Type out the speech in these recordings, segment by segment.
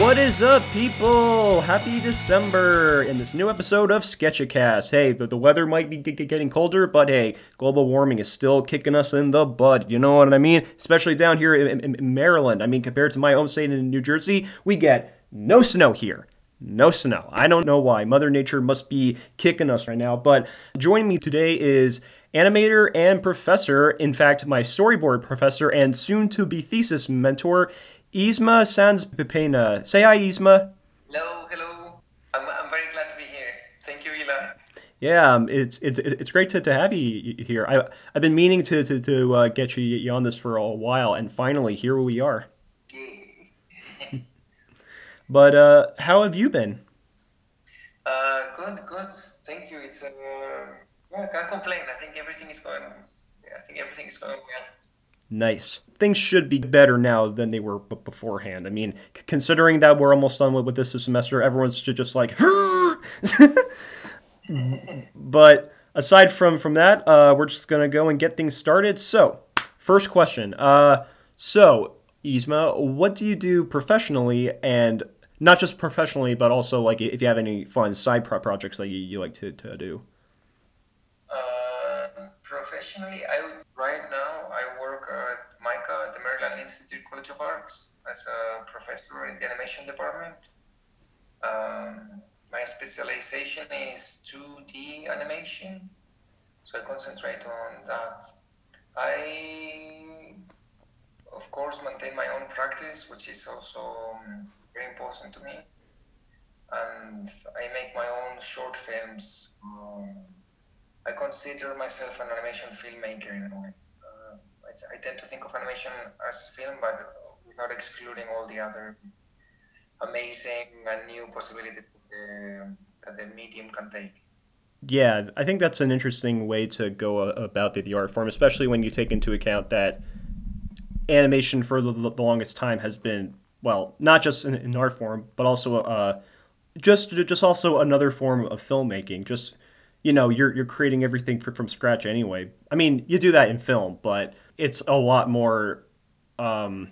What is up, people? Happy December in this new episode of Sketchicast. Hey, the, the weather might be g- getting colder, but hey, global warming is still kicking us in the butt. You know what I mean? Especially down here in, in- in Maryland. I mean, compared to my home state in New Jersey, we get no snow here. No snow. I don't know why. Mother Nature must be kicking us right now. But joining me today is animator and professor, in fact, my storyboard professor and soon to be thesis mentor, Isma Sans Pipena. Say hi, Isma. Hello, hello. I'm, I'm very glad to be here. Thank you, Eli. Yeah, um, it's it's it's great to, to have you here. I I've been meaning to to, to uh, get you, you on this for a while, and finally here we are. But uh, how have you been? Uh, good, good. Thank you. It's uh, yeah, I can't complain. I think everything is going. Yeah, I think everything is going well. Nice. Things should be better now than they were beforehand. I mean, c- considering that we're almost done with, with this semester, everyone's ju- just like, but aside from from that, uh, we're just gonna go and get things started. So, first question. Uh, so Isma, what do you do professionally, and not just professionally, but also like if you have any fun side pro- projects that you, you like to, to do? Uh, professionally, I would, right now I Institute College of Arts as a professor in the animation department. Um, my specialization is 2D animation, so I concentrate on that. I, of course, maintain my own practice, which is also um, very important to me, and I make my own short films. Um, I consider myself an animation filmmaker in a way. Uh, I, tend to think of animation as film, but without excluding all the other amazing and new possibilities that the, medium can take. Yeah, I think that's an interesting way to go about the, the art form, especially when you take into account that animation for the, the longest time has been well, not just an, an art form, but also uh, just just also another form of filmmaking. Just you know, you're you're creating everything fr- from scratch anyway. I mean, you do that in film, but it's a lot more. Um,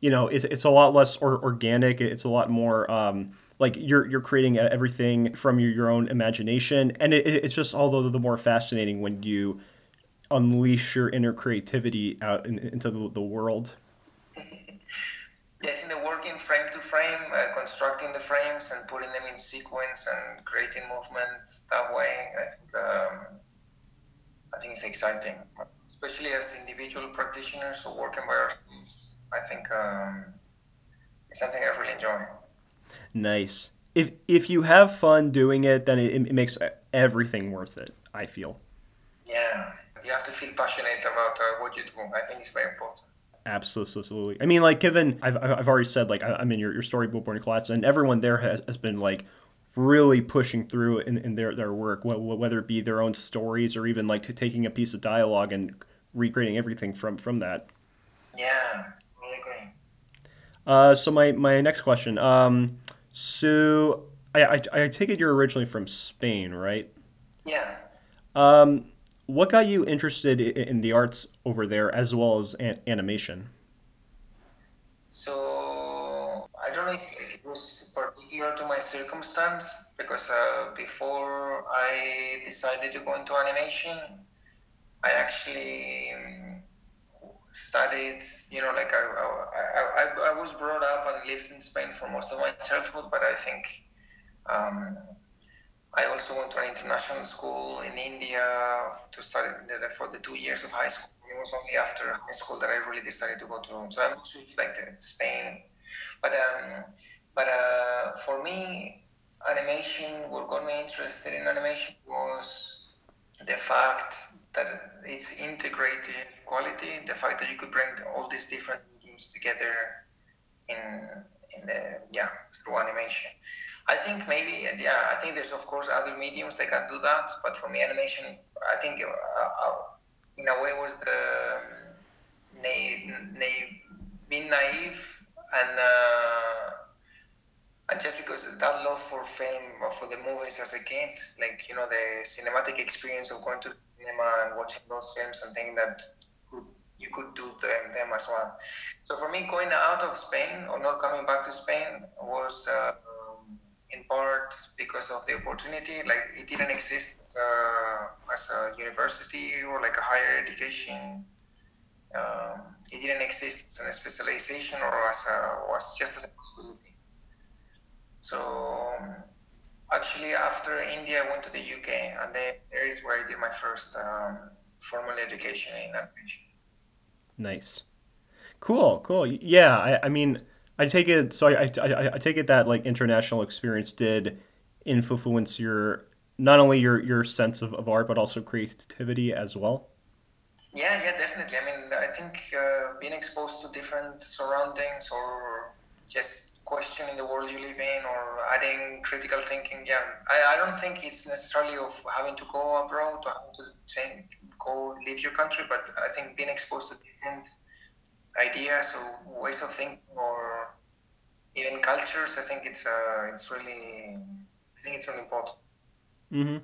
you know, it's, it's a lot less or, organic. It's a lot more um, like you're you're creating everything from your, your own imagination, and it, it's just all the, the more fascinating when you unleash your inner creativity out in, into the, the world. I think the working frame to frame, uh, constructing the frames and putting them in sequence and creating movement that way, I think um, I think it's exciting, especially as individual practitioners or working by ourselves. I think um, it's something I really enjoy. Nice. If if you have fun doing it, then it, it makes everything worth it. I feel. Yeah, you have to feel passionate about uh, what you do. I think it's very important. Absolutely. I mean, like, given I've, I've already said, like, I'm in your, your storyboarding class, and everyone there has, has been, like, really pushing through in, in their, their work, whether it be their own stories or even, like, to taking a piece of dialogue and recreating everything from, from that. Yeah, really agree. Uh, so, my, my next question. Um, so, I, I, I take it you're originally from Spain, right? Yeah. Um, what got you interested in the arts over there as well as an- animation? So I don't know if it was to my circumstance because uh, before I decided to go into animation, I actually um, studied. You know, like I, I, I, I was brought up and lived in Spain for most of my childhood, but I think. Um, I also went to an international school in India to study for the two years of high school. It was only after high school that I really decided to go to. So I'm not sure Spain, but um, but uh, for me, animation. What got me interested in animation was the fact that it's integrated quality. The fact that you could bring all these different mediums together in in the yeah through animation. I think maybe yeah I think there's of course other mediums that can do that, but for me animation I think uh, uh, in a way was the um, na- na- being naive and uh, just because that love for or for the movies as a kid, like you know the cinematic experience of going to cinema and watching those films and thinking that you could do them, them as well. So for me, going out of Spain or not coming back to Spain was uh, in part because of the opportunity. Like it didn't exist as a, as a university or like a higher education. Um, it didn't exist as a specialization or as a was just as a possibility. So um, actually, after India, I went to the UK, and there is where I did my first um, formal education in animation. Nice. Cool, cool. Yeah, I, I mean, I take it. So I, I, I take it that like international experience did influence your not only your your sense of, of art but also creativity as well. Yeah, yeah, definitely. I mean, I think uh, being exposed to different surroundings or just questioning the world you live in or adding critical thinking, yeah, I, I don't think it's necessarily of having to go abroad or having to change, go leave your country, but I think being exposed to different ideas or ways of thinking or even cultures, I think it's uh, it's really, I think it's really important. hmm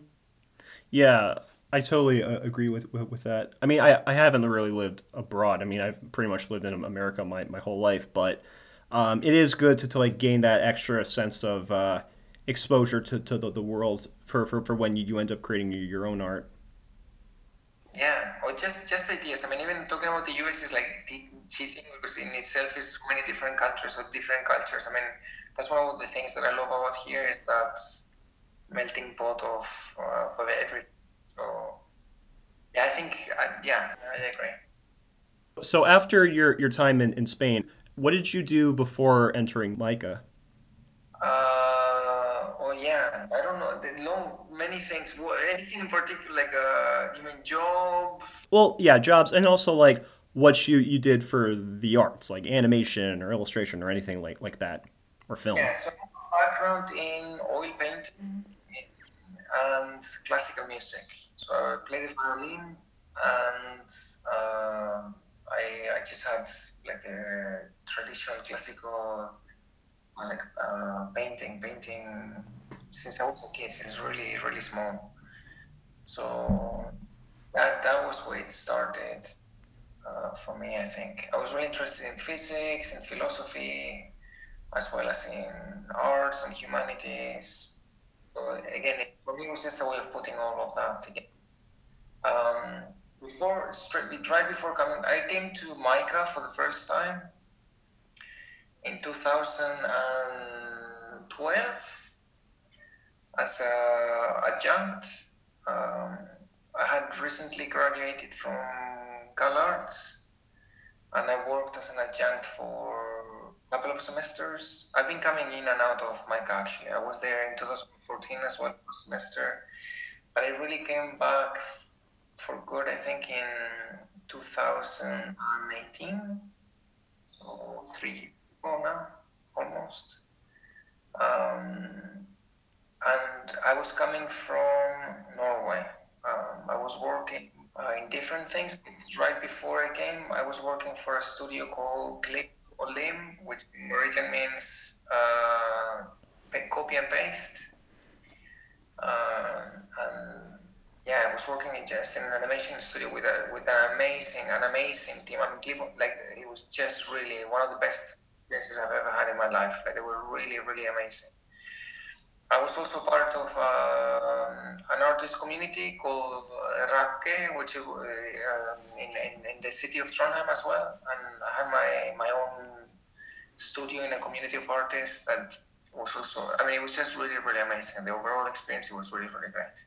Yeah, I totally uh, agree with, with with that. I mean, I I haven't really lived abroad. I mean, I've pretty much lived in America my, my whole life, but um, it is good to, to like gain that extra sense of uh, exposure to, to the, the world for, for, for when you, you end up creating your, your own art. Yeah, or just just ideas. I mean, even talking about the US is like cheating because in itself is so many different countries or different cultures. I mean, that's one of the things that I love about here is that melting pot of uh, of everything. So yeah, I think uh, yeah, I agree. So after your, your time in, in Spain, what did you do before entering MICA? Uh, oh yeah, I don't know. The long many things. Anything in particular? Like uh, you mean job? Well, yeah, jobs, and also like what you you did for the arts, like animation or illustration or anything like like that, or film. Yeah. So I have background in oil painting and classical music. So I played the violin and uh, I I just had like the traditional classical uh, like uh, painting painting since I was a kid since really really small. So that that was where it started uh, for me. I think I was really interested in physics and philosophy as well as in arts and humanities. So again, it, for me, it was just a way of putting all of that together. Um, before, straight, right before coming, I came to MICA for the first time in 2012 as a adjunct. Um, I had recently graduated from CalArts and I worked as an adjunct for a couple of semesters. I've been coming in and out of MICA actually. I was there in 2014 as well semester, but I really came back for good, I think, in 2018, so three now, almost. Um, and I was coming from Norway. Um, I was working uh, in different things. Right before I came, I was working for a studio called Click Olim, which in means uh, copy and paste. Uh, and yeah, I was working in just in an animation studio with a with an amazing, an amazing team. I mean, like it was just really one of the best experiences I've ever had in my life. Like they were really, really amazing. I was also part of uh, an artist community called Rakke, which is uh, in, in, in the city of Trondheim as well. And I had my, my own studio in a community of artists that was also, I mean, it was just really, really amazing. The overall experience was really, really great.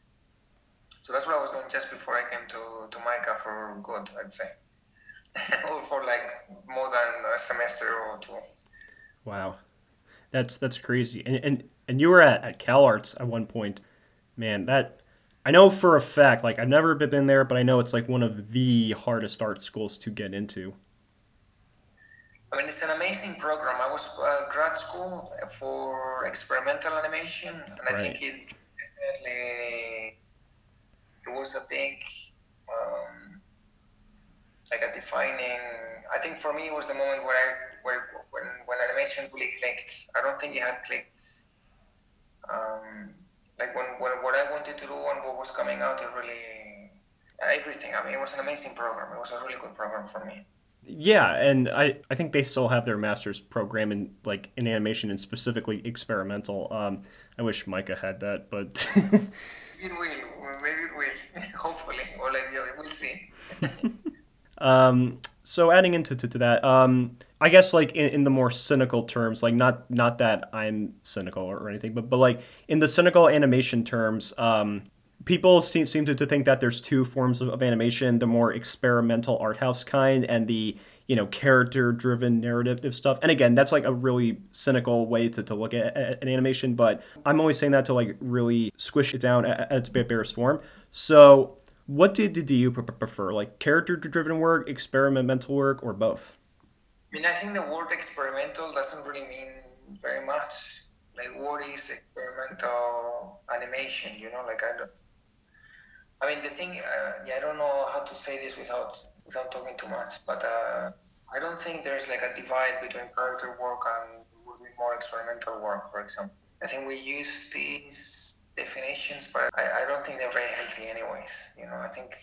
So that's what I was doing just before I came to, to MICA for good, I'd say. or for like more than a semester or two. Wow, that's that's crazy. And and, and you were at, at CalArts at one point. Man, that I know for a fact. Like I've never been there, but I know it's like one of the hardest art schools to get into. I mean, it's an amazing program. I was uh, grad school for experimental animation, and I think it definitely it was a big um, like a defining. I think for me it was the moment where I where when when animation really clicked. I don't think it had clicked. Um, like when, when what I wanted to do and what was coming out, it really everything. I mean, it was an amazing program. It was a really good program for me. Yeah, and I, I think they still have their master's program in like in animation and specifically experimental. Um, I wish MICA had that, but it will. Maybe it will. Hopefully, or like we'll see. um, so adding into to, to that, um, I guess like in, in the more cynical terms, like not not that I'm cynical or, or anything, but but like in the cynical animation terms, um, people seem, seem to, to think that there's two forms of, of animation the more experimental art house kind and the you know character driven narrative stuff. And again that's like a really cynical way to, to look at, at, an animation but i'm always saying that to like really squish it down at, at its barest form. So what did, did you prefer like character driven work experimental work or both i mean i think the word experimental doesn't really mean very much like what is experimental animation you know like i don't I mean, the thing, uh, yeah, I don't know how to say this without without talking too much, but uh, I don't think there's like a divide between character work and more experimental work, for example. I think we use these definitions, but I, I don't think they're very healthy, anyways. You know, I think,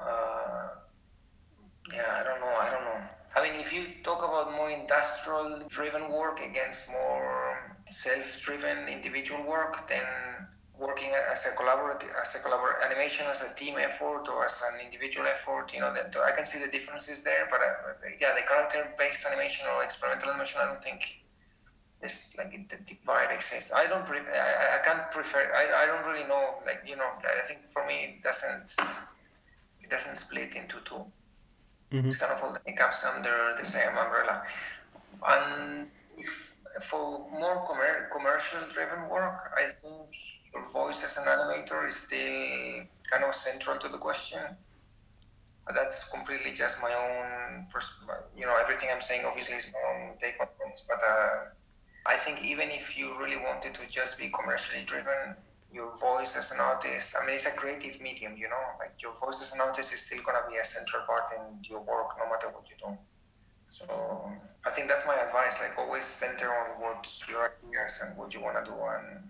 uh, yeah, I don't know, I don't know. I mean, if you talk about more industrial driven work against more self driven individual work, then working as a collaborative, as a collabor- animation as a team effort or as an individual effort. You know, that I can see the differences there. But uh, yeah, the character-based animation or experimental animation, I don't think this like the divide exists. I don't. Pre- I, I can't prefer. I, I don't really know. Like you know, I think for me it doesn't. It doesn't split into 2 mm-hmm. It's kind of all it comes under the same umbrella. And if for more commer- commercial driven work, I think your voice as an animator is still kind of central to the question. But that's completely just my own, pers- you know, everything I'm saying obviously is my own take on things. But uh, I think even if you really wanted to just be commercially driven, your voice as an artist, I mean, it's a creative medium, you know, like your voice as an artist is still going to be a central part in your work no matter what you do. So I think that's my advice, like always center on what your ideas and what you want to do and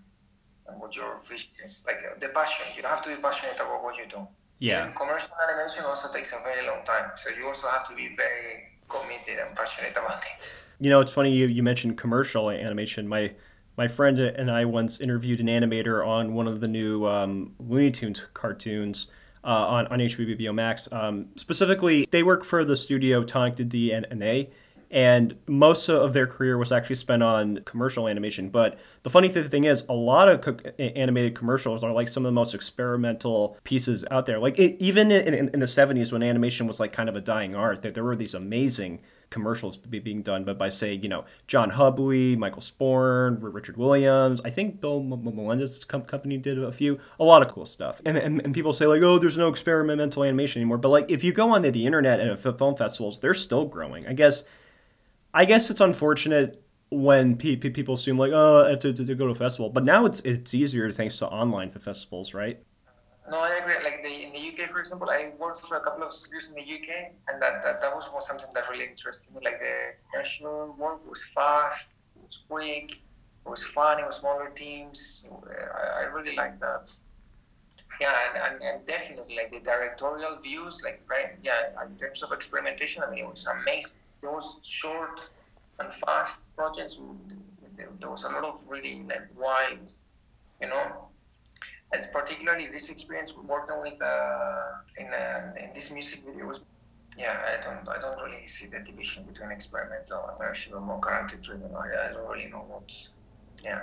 and what your vision is. Like uh, the passion, you have to be passionate about what you do. Yeah. Even commercial animation also takes a very long time, so you also have to be very committed and passionate about it. You know, it's funny you, you mentioned commercial animation. My my friend and I once interviewed an animator on one of the new um, Looney Tunes cartoons. Uh, on, on HBO Max. Um, specifically, they work for the studio Tonic de DNA, and most of their career was actually spent on commercial animation. But the funny thing is, a lot of co- animated commercials are like some of the most experimental pieces out there. Like it, even in, in, in, the 70s, when animation was like kind of a dying art, there were these amazing commercials being done but by say you know john hubley michael sporn richard williams i think bill melendez company did a few a lot of cool stuff and, and, and people say like oh there's no experimental animation anymore but like if you go on the, the internet and film festivals they're still growing i guess I guess it's unfortunate when pe- pe- people assume like, oh, I have to, to, to, go to a festival. But now it's it's easier thanks to online festivals, right? No, I agree. Like the, in the UK, for example, I worked for a couple of studios in the UK, and that, that, that was something that really interested me. Like the commercial work was fast, it was quick, it was fun, it was smaller teams. Uh, I, I really like that. Yeah, and, and, and, definitely like the directorial views, like right, yeah, in terms of experimentation, I mean, it was amazing those short and fast projects, there was a lot of really like wild, you know. And particularly this experience working with uh, in, uh, in this music video was, yeah, I don't I don't really see the division between experimental and commercial more character driven. I, I don't really know what, yeah.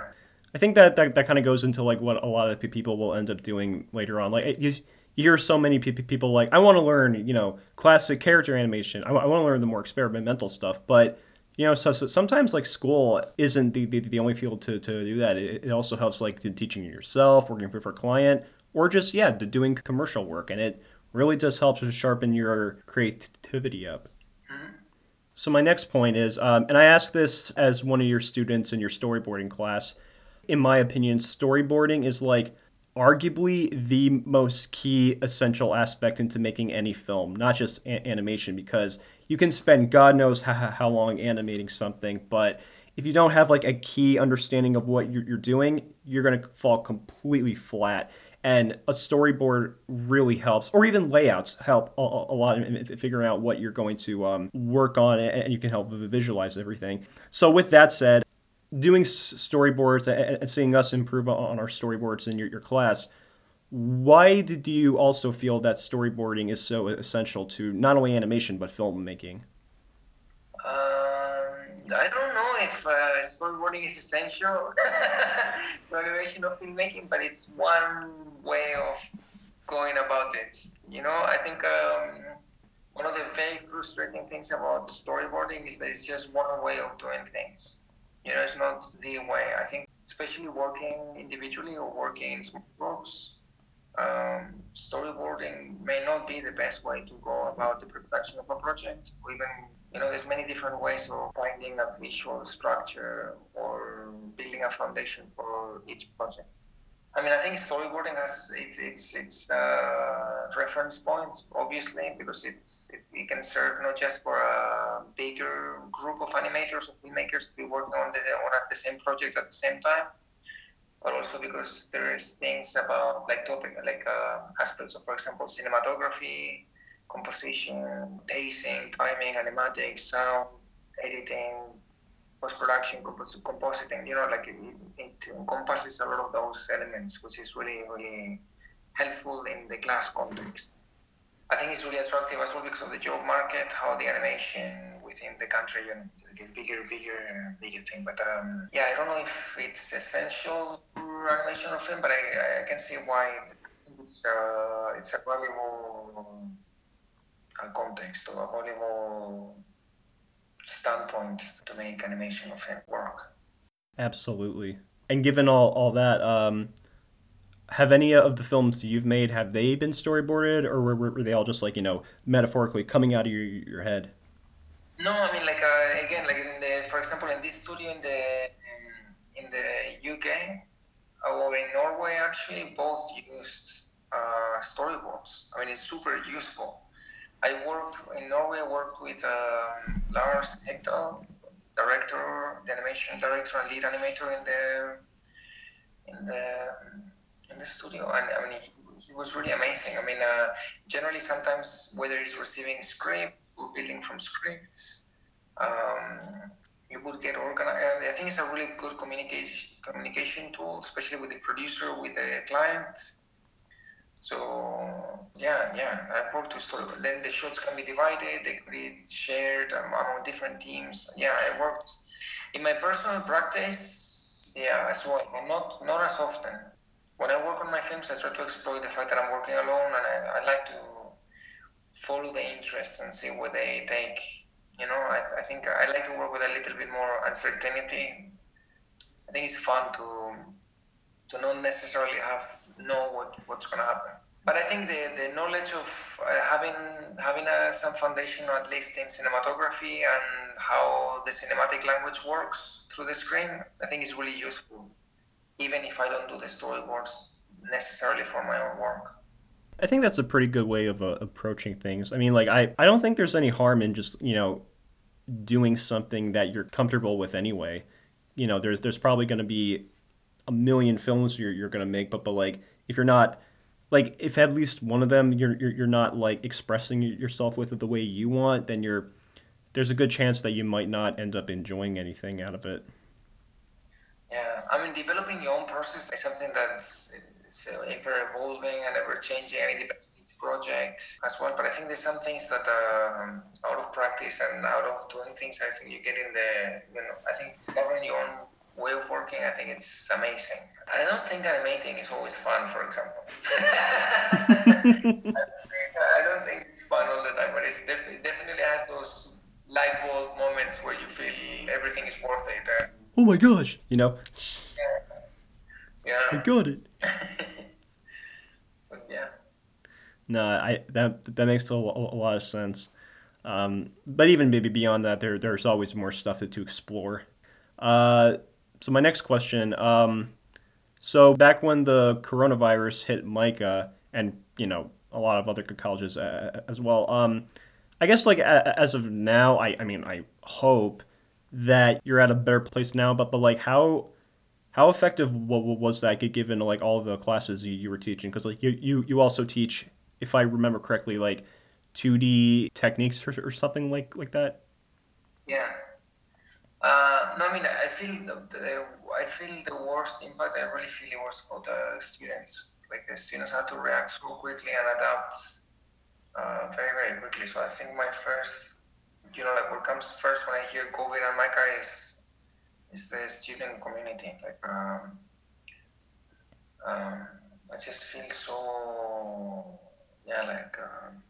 I think that, that that kind of goes into like what a lot of people will end up doing later on. Like you, you hear so many people like, I want to learn, you know, classic character animation. I want to learn the more experimental stuff. But, you know, so, so sometimes like school isn't the, the, the, only field to, to do that. It, it also helps like teaching yourself, working for, for a client, or just, yeah, doing commercial work. And it really does help to sharpen your creativity up. Mm-hmm. So my next point is, um, and I asked this as one of your students in your storyboarding class. In my opinion, storyboarding is like arguably the most key essential aspect into making any film, not just a- animation, because you can spend God knows how, how long animating something, but if you don't have like a key understanding of what you're, you're doing, you're going to fall completely flat. and a storyboard really helps or even layouts help a, a lot in figuring out what you're going to um, work on and you can help visualize everything so with that said doing storyboards and seeing us improve on our storyboards in your, your class why did you also feel that storyboarding is so essential to not only animation but filmmaking um, i don't know if uh, storyboarding is essential to animation of filmmaking but it's one way of going about it. You know, I think um, one of the very frustrating things about storyboarding is that it's just one way of doing things. You know, it's not the way. I think, especially working individually or working in small groups, um, storyboarding may not be the best way to go about the production of a project. Or even, you know, there's many different ways of finding a visual structure or building a foundation for each project. I mean, I think storyboarding has its its its uh, reference point, obviously, because it's it, it, can serve not just for a bigger group of animators or filmmakers to be working on the on the same project at the same time, but also because there's things about like topic like uh, aspects of, for example, cinematography, composition, pacing, timing, animatics, sound, editing, post production, compositing, you know, like it, it, encompasses a lot of those elements, which is really, really helpful in the class context. I think it's really attractive as well because of the job market, how the animation within the country you know, get bigger, bigger, bigger thing. But um, yeah, I don't know if it's essential for animation or film, but I, I can see why it's uh, it's a valuable uh, context or a valuable standpoint to make animation of him work. Absolutely. And given all, all that, um, have any of the films you've made have they been storyboarded or were, were they all just like you know metaphorically coming out of your, your head no i mean like uh, again like in the for example in this studio in the in, in the uk or in norway actually both used uh, storyboards i mean it's super useful I worked in Norway. Worked with um, Lars Hekdal, director, the animation director and lead animator in the in the in the studio, and I mean he, he was really amazing. I mean, uh, generally sometimes whether he's receiving script or building from scripts, um, you would get organized. I think it's a really good communication communication tool, especially with the producer, with the client. So yeah, yeah, I worked with. Then the shots can be divided, they can be shared among different teams. Yeah, I worked in my personal practice. Yeah, as well, not not as often. When I work on my films, I try to exploit the fact that I'm working alone, and I, I like to follow the interests and see where they take. You know, I, I think I like to work with a little bit more uncertainty. I think it's fun to to not necessarily have know what, what's going to happen. But I think the, the knowledge of uh, having having a, some foundation, at least in cinematography and how the cinematic language works through the screen, I think is really useful, even if I don't do the storyboards necessarily for my own work. I think that's a pretty good way of uh, approaching things. I mean, like I, I don't think there's any harm in just you know doing something that you're comfortable with anyway. You know, there's there's probably going to be a million films you're, you're to make, but, but like, if you're not, like, if at least one of them you're, you're, you're not like expressing yourself with it the way you want, then you're, there's a good chance that you might not end up enjoying anything out of it. Yeah, I mean, developing your own process is something that's it's ever evolving and ever changing, and it depends on each project as well. But I think there's some things that um, out of practice and out of doing things, I think you get in the, you know, I think discovering your own way of working, I think it's amazing. I don't think animating is always fun, for example. I don't think it's fun all the time, but it's def- it definitely has those light bulb moments where you feel everything is worth it. Uh, oh my gosh, you know? Yeah. yeah. I got it. but yeah. No, I that that makes a, a lot of sense. Um, but even maybe beyond that, there there's always more stuff to, to explore. Uh, so my next question. Um, so back when the coronavirus hit MICA and you know a lot of other colleges uh, as well. Um, I guess like as of now, I I mean I hope that you're at a better place now. But but like how How effective was that given like all the classes you, you were teaching? Because like you, you you also teach, if I remember correctly, like 2D techniques or, or something like like that. Yeah. No, I mean I feel the, I feel the worst impact. I really feel it was for the students. Like the students had to react so quickly and adapt uh, very very quickly. So I think my first, you know, like what comes first when I hear COVID and MICA is is the student community. Like um, um, I just feel so yeah like. Um,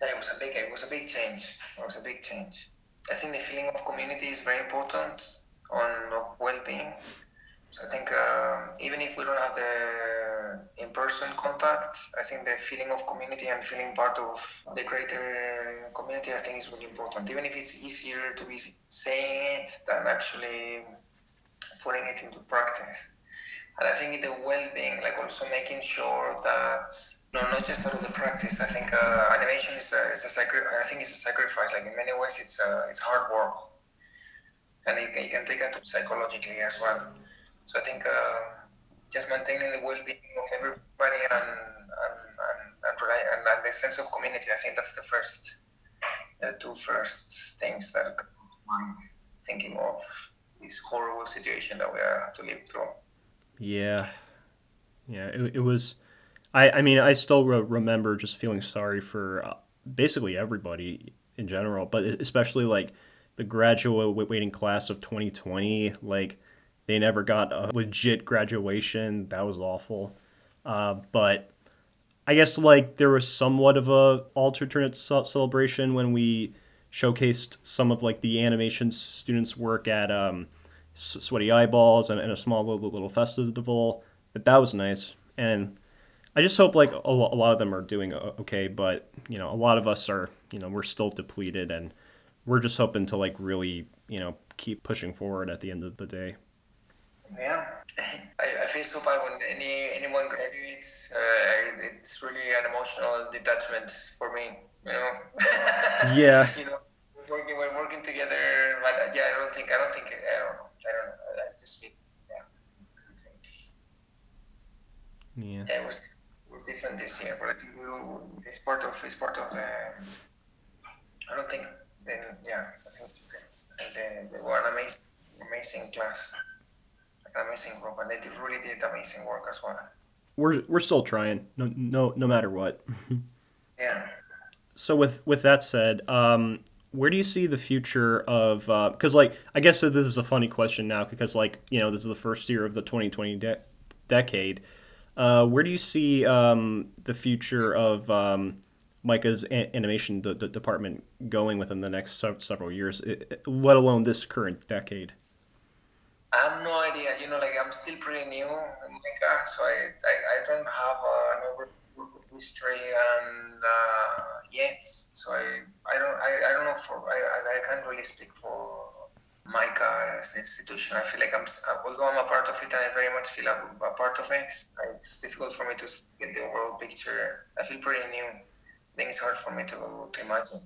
yeah, it was a big it was a big change. It was a big change. I think the feeling of community is very important on of well-being. So I think um, even if we don't have the in-person contact, I think the feeling of community and feeling part of the greater community, I think is really important. Even if it's easier to be saying it than actually putting it into practice. And I think the well-being, like also making sure that no, not just out of the practice. I think uh, animation is a, is a sacri- I think it's a sacrifice. Like in many ways, it's uh, it's hard work, and you can, you can take it psychologically as well. So I think uh, just maintaining the well-being of everybody and and, and, and, and, and the sense of community. I think that's the first, the two first things that come to mind thinking of this horrible situation that we have to live through. Yeah, yeah. It, it was I, I mean, I still re- remember just feeling sorry for uh, basically everybody in general, but especially like the graduating waiting class of 2020. Like, they never got a legit graduation. That was awful. Uh, but I guess like there was somewhat of a alternate celebration when we showcased some of like the animation students' work at um, Sweaty Eyeballs and, and a small little, little festival. But that was nice. And I just hope like a, lot of them are doing okay, but you know, a lot of us are, you know, we're still depleted and we're just hoping to like really, you know, keep pushing forward at the end of the day. Yeah, I, I feel so bad when any anyone graduates. Uh, it's really an emotional detachment for me, you know. yeah. you know, we're working, we're working together, but uh, yeah, I don't think, I don't think, I don't know, I don't know. I just feel, yeah. Yeah. yeah it was was different this year, but I think we it's part of it's part of the. I don't think then yeah I think it's okay. And they, they were an amazing amazing class, an amazing group, and they did, really did amazing work as well. We're we're still trying, no no no matter what. yeah. So with with that said, um, where do you see the future of because uh, like I guess this is a funny question now because like you know this is the first year of the 2020 de- decade. Uh, where do you see um, the future of um, MICA's a- animation d- d- department going within the next se- several years, it, let alone this current decade? I have no idea. You know, like I'm still pretty new in MICA, so I, I, I don't have uh, an overview of history and uh, yet. So I, I don't I, I don't know for I, I can't really speak for MICA as an institution. I feel like I'm, although I'm a part of it, I very much feel a, a part of it. It's difficult for me to get the overall picture. I feel pretty new. I think it's hard for me to, to imagine.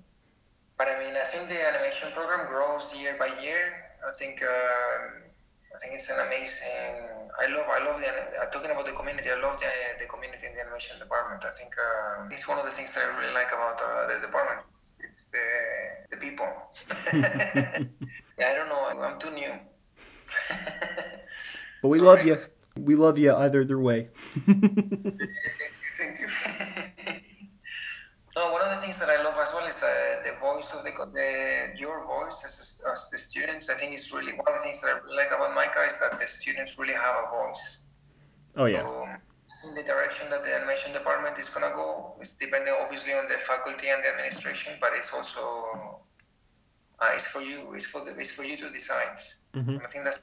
But I mean, I think the animation program grows year by year. I think uh, I think it's an amazing. I love I love the uh, talking about the community. I love the, the community in the animation department. I think uh, it's one of the things that I really like about uh, the department. It's, it's the the people. yeah, I don't know. I'm too new. but we Sorry. love you. We love you either their way. Thank you. No, one of the things that I love as well is the, the voice of the, the your voice as, as the students. I think it's really one of the things that I like about MICA is that the students really have a voice. Oh yeah. So, in the direction that the animation department is gonna go, it's depending obviously on the faculty and the administration, but it's also uh, it's for you. It's for the it's for you to decide. Mm-hmm. I think that's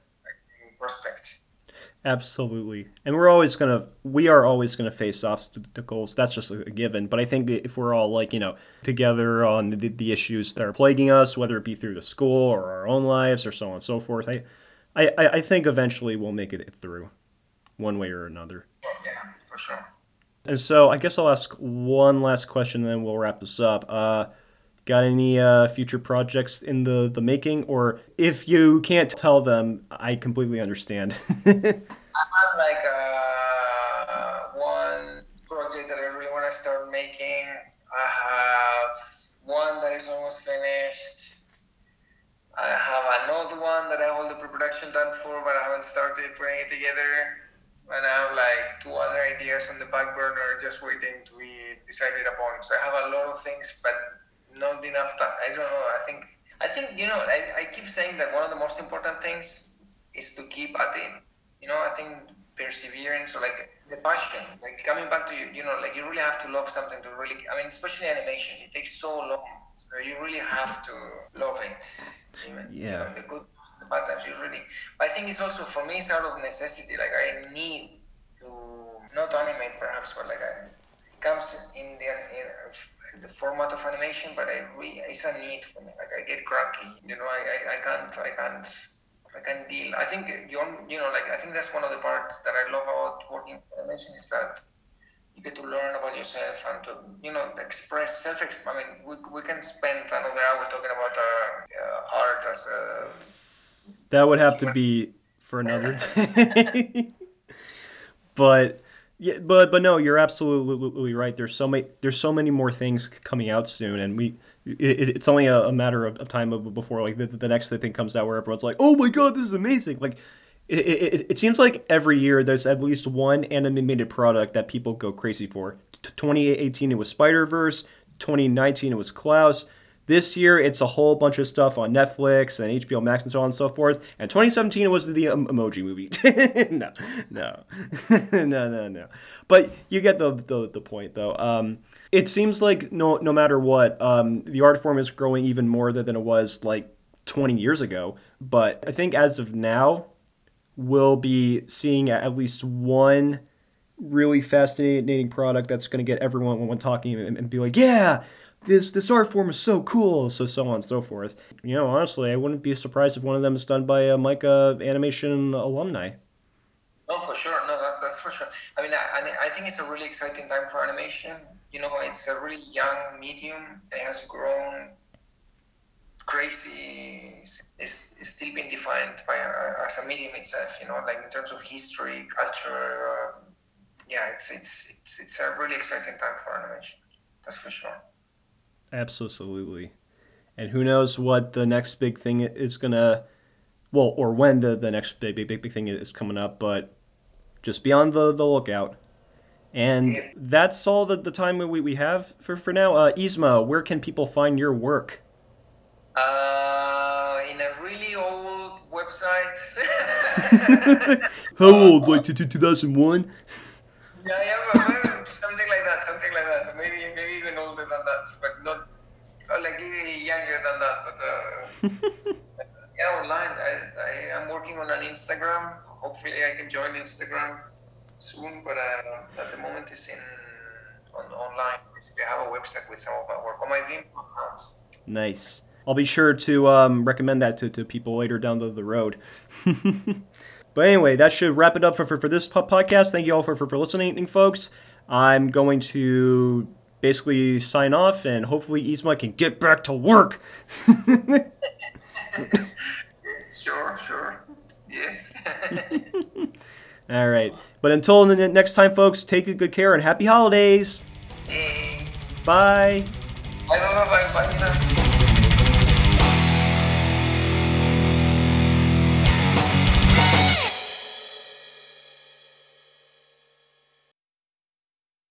prospect. Absolutely. And we're always to, we are always going to face obstacles. That's just a given. But I think if we're all like, you know, together on the, the issues that are plaguing us, whether it be through the school or our own lives or so on and so forth, I, I, I think eventually we'll make it through one way or another. Yeah, for sure. And so I guess I'll ask one last question and then we'll wrap this up. Uh, Got any uh, future projects in the, the making? Or if you can't tell them, I completely understand. I have like uh, one project that I really want to start making. I have one that is almost finished. I have another one that I hold the pre-production done for, but I haven't started putting it together. And I have like two other ideas on the back burner, just waiting to be decided upon. So I have a lot of things, but not enough time. I don't know. I think I think you know. I, I keep saying that one of the most important things is to keep at it. You know, I think perseverance or like the passion, like coming back to you, you know, like you really have to love something to really. I mean, especially animation, it takes so long, so you really have to love it. Even, Yeah. You know, the good, the bad times, you really. But I think it's also for me, it's out of necessity. Like I need to not animate, perhaps, but like I, comes in the in the format of animation, but I re, it's a need for me. Like I get cranky, you know. I, I, I can't I can't I can't deal. I think you you know like I think that's one of the parts that I love about working in animation is that you get to learn about yourself and to you know express self. I mean, we, we can spend another hour talking about uh, uh, art as a That would have to be for another day. but yeah, but but no, you're absolutely right. There's so many there's so many more things coming out soon, and we it, it's only a, a matter of, of time before like the, the next thing comes out where everyone's like, oh my god, this is amazing. Like it, it, it seems like every year there's at least one animated product that people go crazy for. T- 2018 it was Spider Verse. 2019 it was Klaus. This year, it's a whole bunch of stuff on Netflix and HBO Max and so on and so forth. And 2017 was the um, Emoji Movie. no, no, no, no, no. But you get the the, the point, though. Um, it seems like no no matter what, um, the art form is growing even more than it was like 20 years ago. But I think as of now, we'll be seeing at least one really fascinating product that's going to get everyone when talking and, and be like, yeah, this this art form is so cool, so so on and so forth. You know, honestly, I wouldn't be surprised if one of them is done by a MICA animation alumni. No, for sure. No, that's, that's for sure. I mean, I, I- think it's a really exciting time for animation. You know, it's a really young medium it has grown crazy. It's, it's still being defined by uh, as a medium itself. You know, like in terms of history, culture. Uh, yeah, it's, it's it's it's a really exciting time for animation. That's for sure. Absolutely. And who knows what the next big thing is gonna, well, or when the, the next big, big, big, big thing is coming up, but just be on the, the lookout. And Yeah. that's all the, the time we, we have for, for now. Uh, Isma, where can people find your work? Uh, in a really old website. How old? Like to 2001? Yeah, yeah, than that. But uh, yeah, online. I, I am working on an Instagram. Hopefully, I can join Instagram soon. But uh, at the moment, it's in on online. Basically, have a website with some of my work on my Vimeo account. Nice. I'll be sure to um, recommend that to, to people later down the, the road. but anyway, that should wrap it up for, for, for this podcast. Thank you all for, for, for listening, folks. I'm going to basically sign off, and hopefully Isma can get back to work. Yes, sure, sure. Yes. all right. But until the next time, folks, take good care and happy holidays. Hey. Bye. Bye, bye, bye, bye, bye.